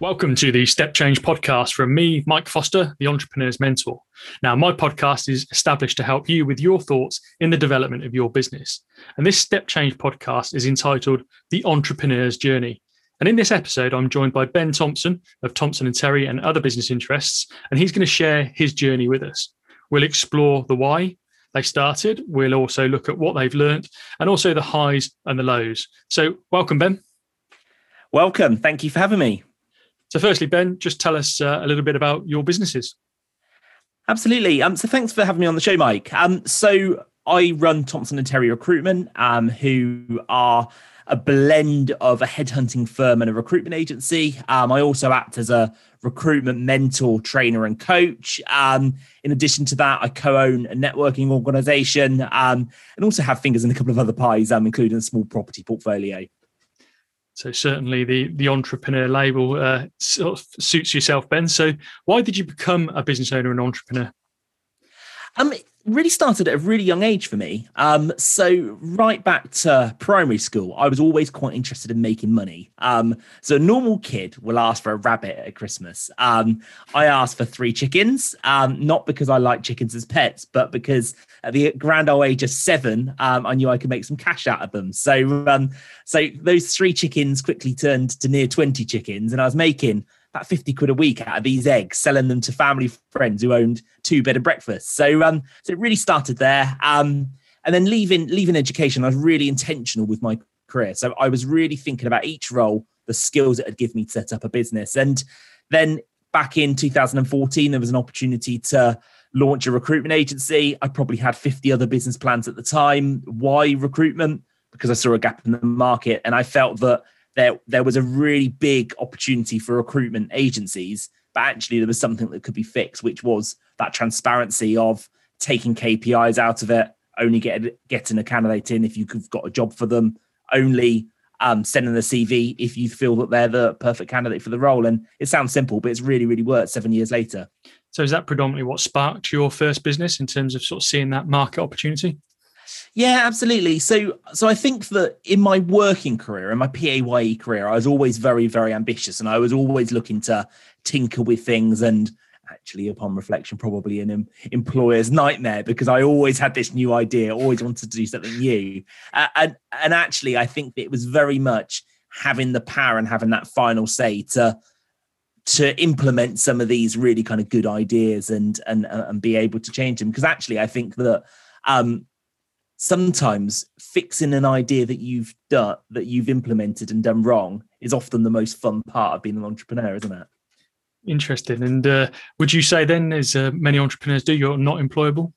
Welcome to the Step Change podcast from me, Mike Foster, the entrepreneur's mentor. Now, my podcast is established to help you with your thoughts in the development of your business. And this Step Change podcast is entitled The Entrepreneur's Journey. And in this episode, I'm joined by Ben Thompson of Thompson and Terry and other business interests, and he's going to share his journey with us. We'll explore the why they started. We'll also look at what they've learned and also the highs and the lows. So, welcome, Ben. Welcome. Thank you for having me. So, firstly, Ben, just tell us uh, a little bit about your businesses. Absolutely. Um, so, thanks for having me on the show, Mike. Um, so, I run Thompson and Terry Recruitment, um, who are a blend of a headhunting firm and a recruitment agency. Um, I also act as a recruitment mentor, trainer, and coach. Um, in addition to that, I co-own a networking organization um, and also have fingers in a couple of other pies, um, including a small property portfolio. So certainly the the entrepreneur label uh, sort of suits yourself, Ben. So why did you become a business owner and entrepreneur? Um, it really started at a really young age for me. Um, so right back to primary school, I was always quite interested in making money. Um, so a normal kid will ask for a rabbit at Christmas. Um, I asked for three chickens, um, not because I like chickens as pets, but because at the grand old age of seven, um, I knew I could make some cash out of them. So, um, so those three chickens quickly turned to near twenty chickens, and I was making about 50 quid a week out of these eggs, selling them to family friends who owned two bed and breakfast. So um, so it really started there. Um, and then leaving leaving education, I was really intentional with my career. So I was really thinking about each role, the skills it would give me to set up a business. And then back in 2014, there was an opportunity to launch a recruitment agency. I probably had 50 other business plans at the time. Why recruitment? Because I saw a gap in the market and I felt that there there was a really big opportunity for recruitment agencies, but actually there was something that could be fixed, which was that transparency of taking KPIs out of it, only get, getting a candidate in if you've got a job for them, only um, sending the CV if you feel that they're the perfect candidate for the role. And it sounds simple, but it's really, really worked seven years later. So is that predominantly what sparked your first business in terms of sort of seeing that market opportunity? Yeah, absolutely. So, so I think that in my working career, in my PAYE career, I was always very, very ambitious, and I was always looking to tinker with things. And actually, upon reflection, probably an employer's nightmare because I always had this new idea, always wanted to do something new. Uh, and and actually, I think it was very much having the power and having that final say to to implement some of these really kind of good ideas and and and be able to change them. Because actually, I think that um, sometimes fixing an idea that you've done that you've implemented and done wrong is often the most fun part of being an entrepreneur isn't it? Interesting. And uh, would you say then as uh, many entrepreneurs do you're not employable?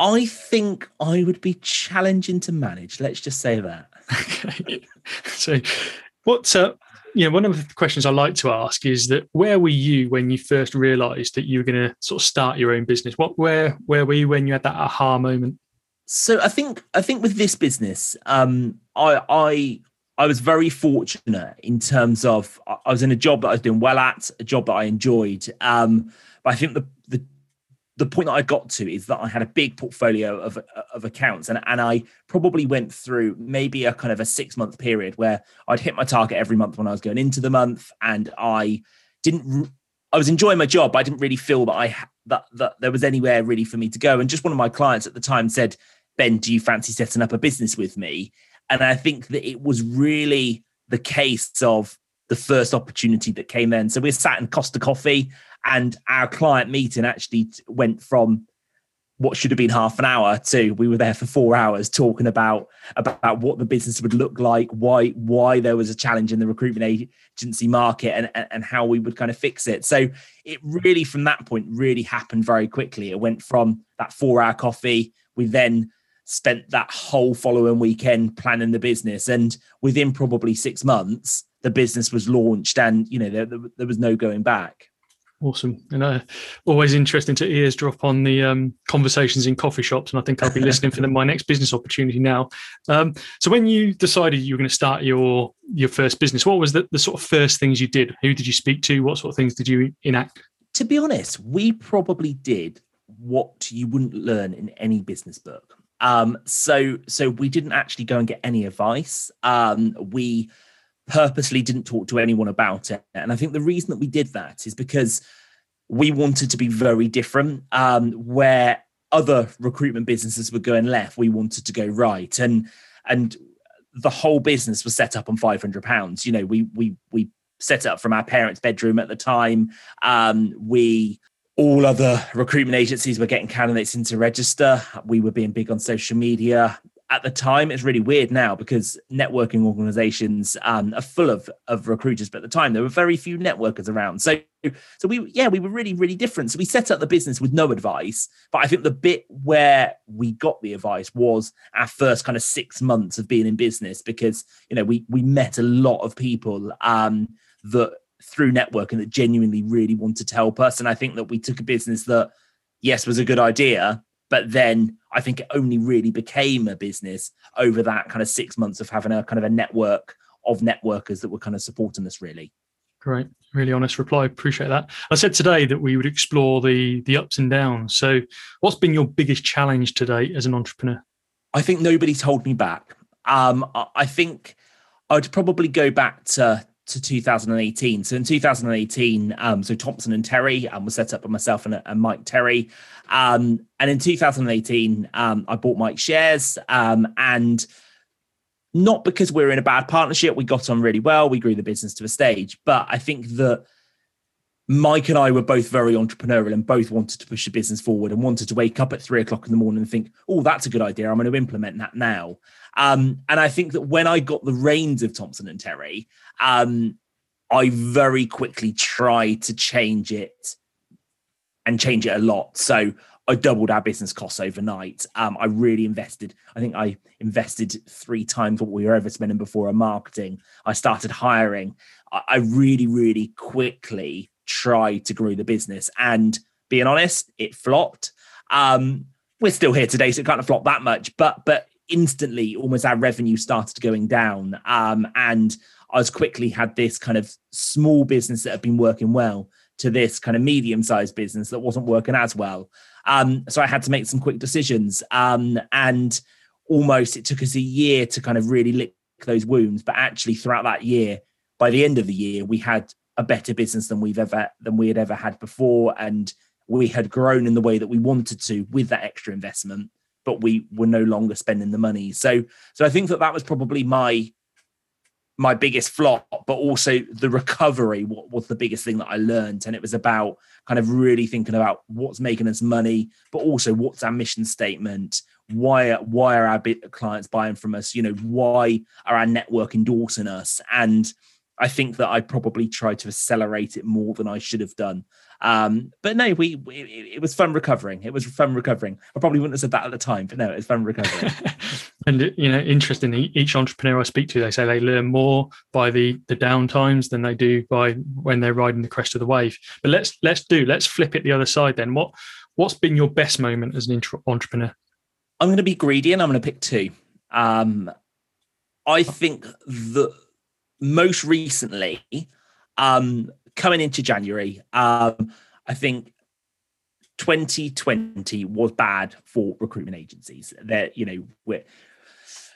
I think i would be challenging to manage let's just say that. Okay. So what's uh you know, one of the questions I like to ask is that where were you when you first realised that you were going to sort of start your own business? What where where were you when you had that aha moment? So I think I think with this business, um, I I I was very fortunate in terms of I was in a job that I was doing well at, a job that I enjoyed. Um, but I think the the the point that I got to is that I had a big portfolio of of accounts, and and I probably went through maybe a kind of a six month period where I'd hit my target every month when I was going into the month, and I didn't. I was enjoying my job, but I didn't really feel that I that that there was anywhere really for me to go. And just one of my clients at the time said, Ben, do you fancy setting up a business with me? And I think that it was really the case of the first opportunity that came in. So we sat in Costa Coffee, and our client meeting actually went from what should have been half an hour to we were there for four hours talking about about what the business would look like, why why there was a challenge in the recruitment agency market, and and how we would kind of fix it. So it really, from that point, really happened very quickly. It went from that four hour coffee. We then spent that whole following weekend planning the business. And within probably six months the business was launched and you know there, there was no going back. Awesome. And uh, always interesting to eavesdrop on the um, conversations in coffee shops and i think i'll be listening for the, my next business opportunity now. Um, so when you decided you were going to start your your first business what was the, the sort of first things you did? Who did you speak to? What sort of things did you enact? To be honest we probably did what you wouldn't learn in any business book um, so so we didn't actually go and get any advice. Um, we purposely didn't talk to anyone about it. And I think the reason that we did that is because we wanted to be very different. Um, where other recruitment businesses were going left, we wanted to go right. And and the whole business was set up on 500 pounds. You know, we we we set up from our parents' bedroom at the time. Um, we all other recruitment agencies were getting candidates into register. We were being big on social media. At the time it's really weird now because networking organizations um, are full of of recruiters but at the time there were very few networkers around. So so we yeah we were really really different. So we set up the business with no advice but i think the bit where we got the advice was our first kind of six months of being in business because you know we we met a lot of people um that through networking that genuinely really wanted to help us and i think that we took a business that yes was a good idea but then I think it only really became a business over that kind of six months of having a kind of a network of networkers that were kind of supporting us really. Great, really honest reply. Appreciate that. I said today that we would explore the the ups and downs. So, what's been your biggest challenge today as an entrepreneur? I think nobody's told me back. Um, I think I'd probably go back to to 2018. So in 2018, um, so Thompson and Terry um, was set up by myself and, and Mike Terry. Um, and in 2018, um, I bought Mike shares um, and not because we're in a bad partnership, we got on really well, we grew the business to a stage. But I think that Mike and I were both very entrepreneurial and both wanted to push the business forward and wanted to wake up at three o'clock in the morning and think, oh, that's a good idea. I'm going to implement that now. Um, and I think that when I got the reins of Thompson and Terry, um, I very quickly tried to change it and change it a lot. So I doubled our business costs overnight. Um, I really invested. I think I invested three times what we were ever spending before on marketing. I started hiring. I, I really, really quickly tried to grow the business. And being honest, it flopped. Um, we're still here today, so it kind of flopped that much. But but instantly, almost our revenue started going down. Um, and I was quickly had this kind of small business that had been working well to this kind of medium sized business that wasn't working as well. Um, so I had to make some quick decisions. Um, and almost it took us a year to kind of really lick those wounds. But actually, throughout that year, by the end of the year, we had a better business than we've ever than we had ever had before, and we had grown in the way that we wanted to with that extra investment. But we were no longer spending the money. So, so I think that that was probably my my biggest flop, but also the recovery what was the biggest thing that I learned. And it was about kind of really thinking about what's making us money, but also what's our mission statement. Why, why are our clients buying from us? You know, why are our network endorsing us? And I think that I probably tried to accelerate it more than I should have done. Um, but no, we, we it was fun recovering. It was fun recovering. I probably wouldn't have said that at the time, but no, it was fun recovering. and you know, interesting. Each entrepreneur I speak to, they say they learn more by the the down times than they do by when they're riding the crest of the wave. But let's let's do let's flip it the other side. Then what what's been your best moment as an entrepreneur? I'm going to be greedy and I'm going to pick two. Um, I think that most recently, um, coming into January, um, I think 2020 was bad for recruitment agencies. That you know, we're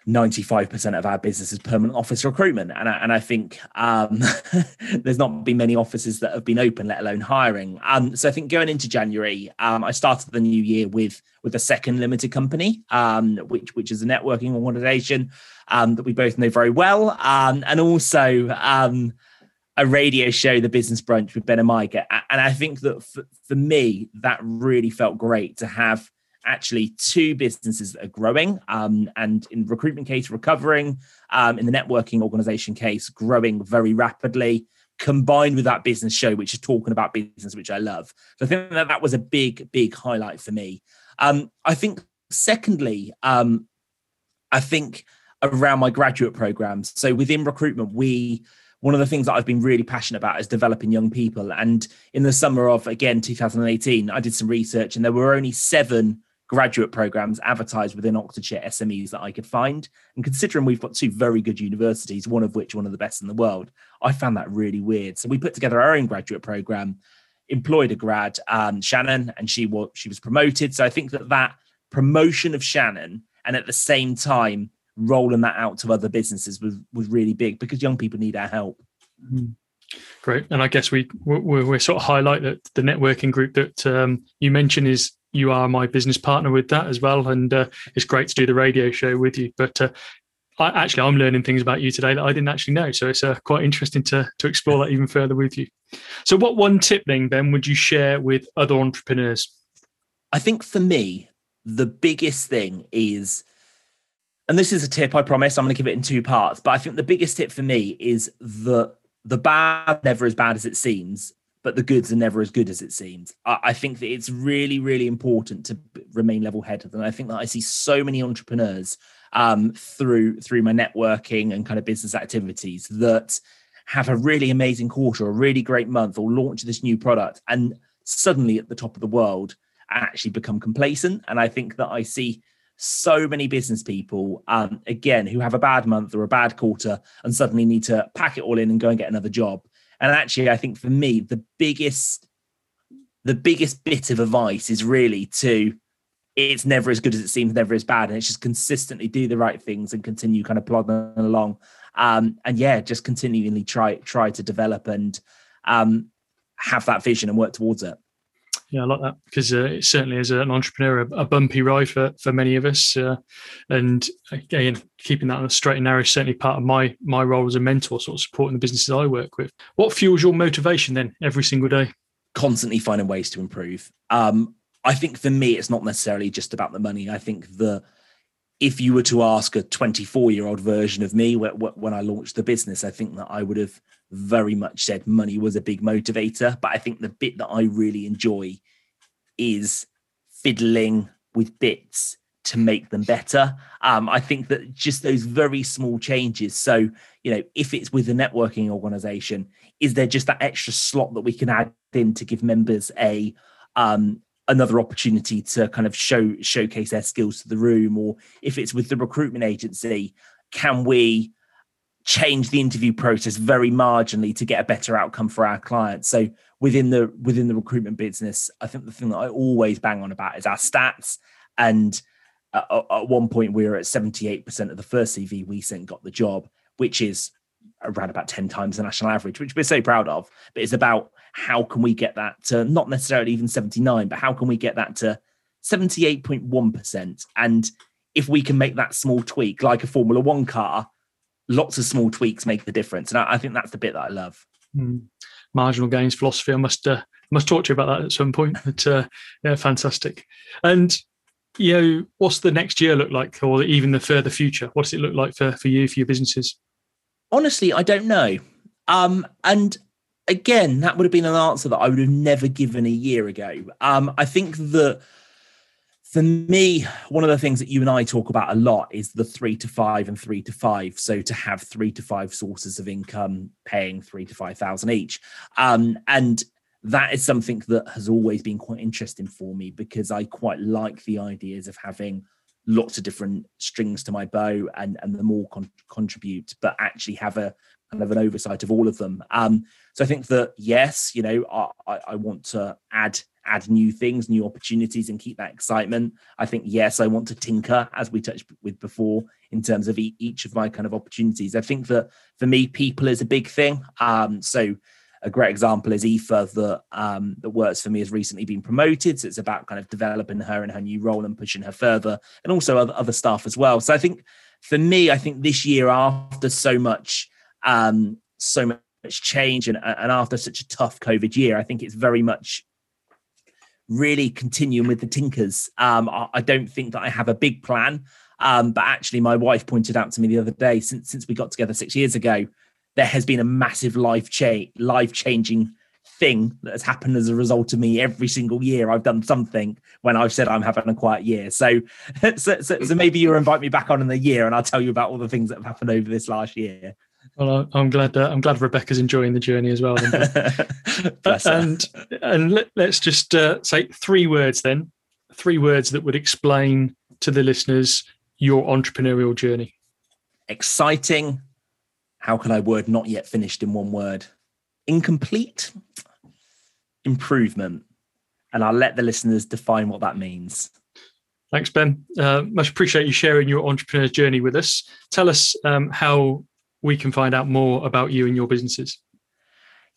95% of our business is permanent office recruitment. And I, and I think um, there's not been many offices that have been open, let alone hiring. Um, so I think going into January, um, I started the new year with with a second limited company, um, which which is a networking organization um, that we both know very well. Um, and also a radio show, The Business Brunch with Ben and Mike. And I think that for, for me, that really felt great to have actually two businesses that are growing um, and in recruitment case recovering um, in the networking organization case growing very rapidly combined with that business show which is talking about business which i love. So i think that that was a big big highlight for me. Um, i think secondly um, i think around my graduate programs. So within recruitment we one of the things that I've been really passionate about is developing young people. And in the summer of again 2018, I did some research, and there were only seven graduate programs advertised within Oxfordshire SMEs that I could find. And considering we've got two very good universities, one of which one of the best in the world, I found that really weird. So we put together our own graduate program, employed a grad, um, Shannon, and she was she was promoted. So I think that that promotion of Shannon and at the same time rolling that out to other businesses was was really big because young people need our help. Mm. Great, and I guess we we we sort of highlight that the networking group that um, you mentioned is you are my business partner with that as well, and uh, it's great to do the radio show with you. But uh, I, actually, I'm learning things about you today that I didn't actually know, so it's uh, quite interesting to to explore that even further with you. So, what one tip then, Ben, would you share with other entrepreneurs? I think for me, the biggest thing is and this is a tip i promise i'm going to give it in two parts but i think the biggest tip for me is that the bad never as bad as it seems, but the goods are never as good as it seems. I, I think that it's really, really important to remain level headed. And I think that I see so many entrepreneurs um, through through my networking and kind of business activities that have a really amazing quarter, a really great month, or launch this new product, and suddenly at the top of the world actually become complacent. And I think that I see so many business people, um, again, who have a bad month or a bad quarter and suddenly need to pack it all in and go and get another job. And actually, I think for me, the biggest, the biggest bit of advice is really to, it's never as good as it seems, never as bad, and it's just consistently do the right things and continue kind of plodding along. Um, and yeah, just continually try try to develop and um, have that vision and work towards it. Yeah, I like that because uh, it certainly is an entrepreneur a, a, bumpy ride for for many of us, uh, and again, keeping that on a straight and narrow is certainly part of my my role as a mentor, sort of supporting the businesses I work with. What fuels your motivation then every single day? Constantly finding ways to improve. Um, I think for me, it's not necessarily just about the money. I think the if you were to ask a 24 year old version of me when I launched the business, I think that I would have very much said money was a big motivator. But I think the bit that I really enjoy is fiddling with bits to make them better. Um, I think that just those very small changes. So, you know, if it's with a networking organization, is there just that extra slot that we can add in to give members a um, another opportunity to kind of show showcase their skills to the room? Or if it's with the recruitment agency, can we change the interview process very marginally to get a better outcome for our clients. So within the within the recruitment business, I think the thing that I always bang on about is our stats. And at, at one point, we were at seventy eight percent of the first CV we sent got the job, which is around about 10 times the national average, which we're so proud of. But it's about how can we get that to not necessarily even 79, but how can we get that to 78.1%? And if we can make that small tweak, like a Formula One car, lots of small tweaks make the difference. And I, I think that's the bit that I love. Mm. Marginal gains philosophy. I must uh, must talk to you about that at some point. But uh, yeah, fantastic. And you know, what's the next year look like, or even the further future? What does it look like for for you for your businesses? Honestly, I don't know. Um, and again, that would have been an answer that I would have never given a year ago. Um, I think that for me, one of the things that you and I talk about a lot is the three to five and three to five. So to have three to five sources of income paying three to five thousand each. Um, and that is something that has always been quite interesting for me because I quite like the ideas of having lots of different strings to my bow and, and the more con- contribute, but actually have a kind of an oversight of all of them. Um, so I think that yes, you know, I, I want to add add new things, new opportunities, and keep that excitement. I think yes, I want to tinker, as we touched with before, in terms of e- each of my kind of opportunities. I think that for me, people is a big thing. Um, so a great example is Aoife that um, that works for me has recently been promoted. So it's about kind of developing her in her new role and pushing her further, and also other, other staff as well. So I think for me, I think this year after so much um, so much change and, and after such a tough COVID year, I think it's very much really continuing with the tinkers. Um, I, I, don't think that I have a big plan. Um, but actually, my wife pointed out to me the other day, since since we got together six years ago, there has been a massive life change, life changing thing that has happened as a result of me every single year i've done something when i've said i'm having a quiet year so so, so, so maybe you'll invite me back on in the year and i'll tell you about all the things that have happened over this last year well, I'm glad. Uh, I'm glad Rebecca's enjoying the journey as well. and and let, us just uh, say three words then. Three words that would explain to the listeners your entrepreneurial journey. Exciting. How can I word not yet finished in one word? Incomplete. Improvement. And I'll let the listeners define what that means. Thanks, Ben. Uh, much appreciate you sharing your entrepreneur's journey with us. Tell us um, how we can find out more about you and your businesses.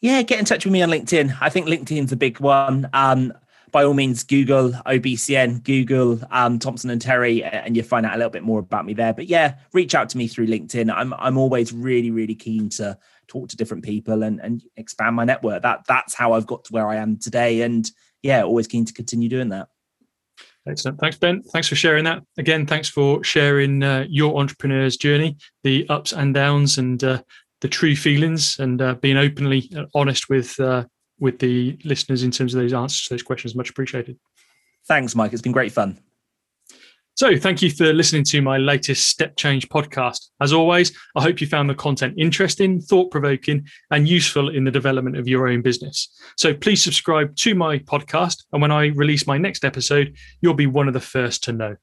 Yeah, get in touch with me on LinkedIn. I think LinkedIn's a big one. Um, by all means, Google OBCN, Google um, Thompson and Terry, and you find out a little bit more about me there. But yeah, reach out to me through LinkedIn. I'm I'm always really really keen to talk to different people and and expand my network. That that's how I've got to where I am today. And yeah, always keen to continue doing that. Excellent. Thanks, Ben. Thanks for sharing that. Again, thanks for sharing uh, your entrepreneur's journey, the ups and downs, and uh, the true feelings, and uh, being openly honest with uh, with the listeners in terms of those answers to those questions. Much appreciated. Thanks, Mike. It's been great fun. So, thank you for listening to my latest Step Change podcast. As always, I hope you found the content interesting, thought provoking, and useful in the development of your own business. So, please subscribe to my podcast. And when I release my next episode, you'll be one of the first to know.